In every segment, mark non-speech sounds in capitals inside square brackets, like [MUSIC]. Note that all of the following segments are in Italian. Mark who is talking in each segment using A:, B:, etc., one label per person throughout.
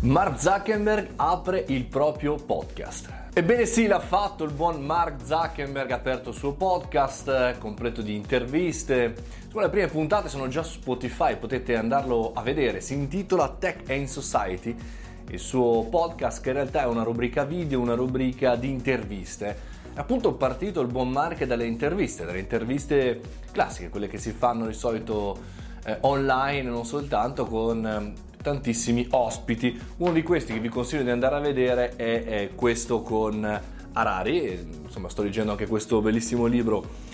A: Mark Zuckerberg apre il proprio podcast. Ebbene sì, l'ha fatto il buon Mark Zuckerberg, ha aperto il suo podcast completo di interviste. Sulle prime puntate sono già su Spotify, potete andarlo a vedere. Si intitola Tech and Society, il suo podcast che in realtà è una rubrica video, una rubrica di interviste. È appunto partito il buon Mark dalle interviste, dalle interviste classiche, quelle che si fanno di solito eh, online, non soltanto con eh, tantissimi ospiti. Uno di questi che vi consiglio di andare a vedere è, è questo con Harari, insomma sto leggendo anche questo bellissimo libro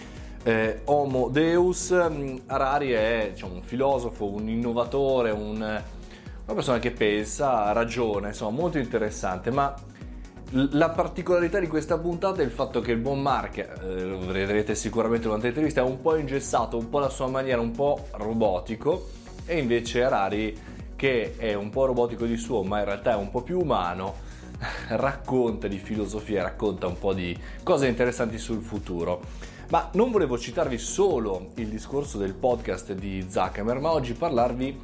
A: eh, Homo Deus. Harari è diciamo, un filosofo, un innovatore, un, una persona che pensa, ragiona, insomma molto interessante, ma la particolarità di questa puntata è il fatto che il buon Mark, eh, lo vedrete sicuramente durante l'intervista, è un po' ingessato, un po' la sua maniera, un po' robotico e invece Harari che è un po' robotico di suo, ma in realtà è un po' più umano, [LAUGHS] racconta di filosofia, racconta un po' di cose interessanti sul futuro. Ma non volevo citarvi solo il discorso del podcast di Zuckerberg, ma oggi parlarvi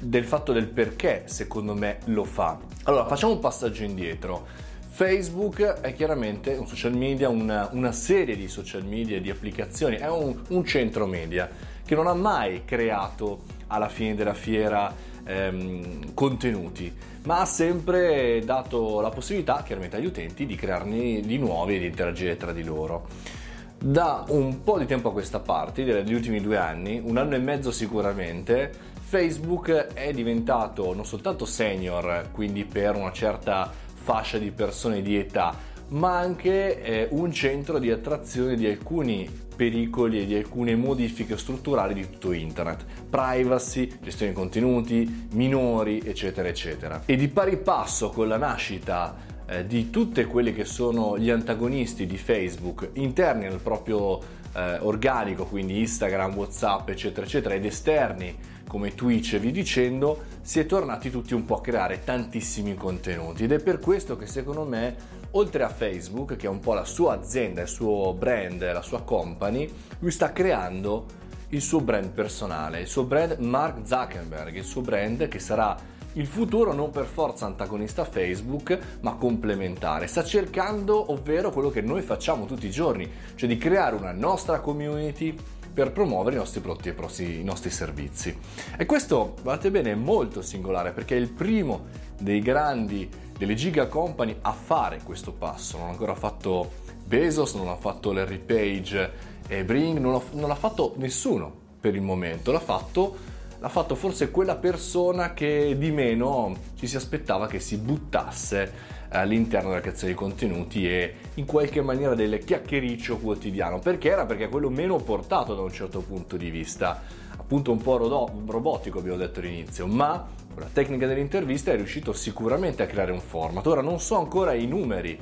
A: del fatto del perché secondo me lo fa. Allora, facciamo un passaggio indietro. Facebook è chiaramente un social media, una, una serie di social media, di applicazioni, è un, un centro media che non ha mai creato alla fine della fiera ehm, contenuti, ma ha sempre dato la possibilità chiaramente agli utenti di crearne di nuovi e di interagire tra di loro. Da un po' di tempo a questa parte, degli ultimi due anni, un anno e mezzo sicuramente, Facebook è diventato non soltanto senior, quindi per una certa fascia di persone di età, ma anche eh, un centro di attrazione di alcuni pericoli e di alcune modifiche strutturali di tutto internet, privacy, gestione di contenuti, minori, eccetera, eccetera. E di pari passo con la nascita eh, di tutte quelle che sono gli antagonisti di Facebook interni al proprio eh, organico, quindi Instagram, Whatsapp, eccetera, eccetera, ed esterni come Twitch e via dicendo, si è tornati tutti un po' a creare tantissimi contenuti ed è per questo che secondo me, oltre a Facebook, che è un po' la sua azienda, il suo brand, la sua company, lui sta creando il suo brand personale, il suo brand Mark Zuckerberg, il suo brand che sarà il futuro non per forza antagonista Facebook, ma complementare. Sta cercando, ovvero quello che noi facciamo tutti i giorni, cioè di creare una nostra community per promuovere i nostri prodotti e i nostri servizi. E questo, guardate bene, è molto singolare perché è il primo dei grandi, delle giga company a fare questo passo. Non ha ancora fatto Bezos, non ha fatto Larry Page e Bring, non, lo, non l'ha fatto nessuno per il momento, l'ha fatto l'ha fatto forse quella persona che di meno ci si aspettava che si buttasse all'interno della creazione di contenuti e in qualche maniera del chiacchiericcio quotidiano. Perché era? Perché è quello meno portato da un certo punto di vista, appunto un po' robotico abbiamo detto all'inizio, ma con la tecnica dell'intervista è riuscito sicuramente a creare un format. Ora non so ancora i numeri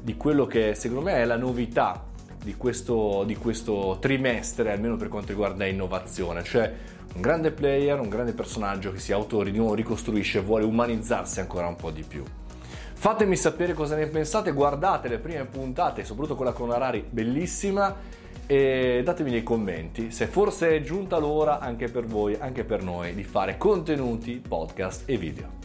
A: di quello che secondo me è la novità di questo, di questo trimestre, almeno per quanto riguarda innovazione, cioè un grande player, un grande personaggio che si auto ricostruisce e vuole umanizzarsi ancora un po' di più. Fatemi sapere cosa ne pensate, guardate le prime puntate, soprattutto quella con Harari, bellissima, e datemi nei commenti se forse è giunta l'ora anche per voi, anche per noi, di fare contenuti, podcast e video.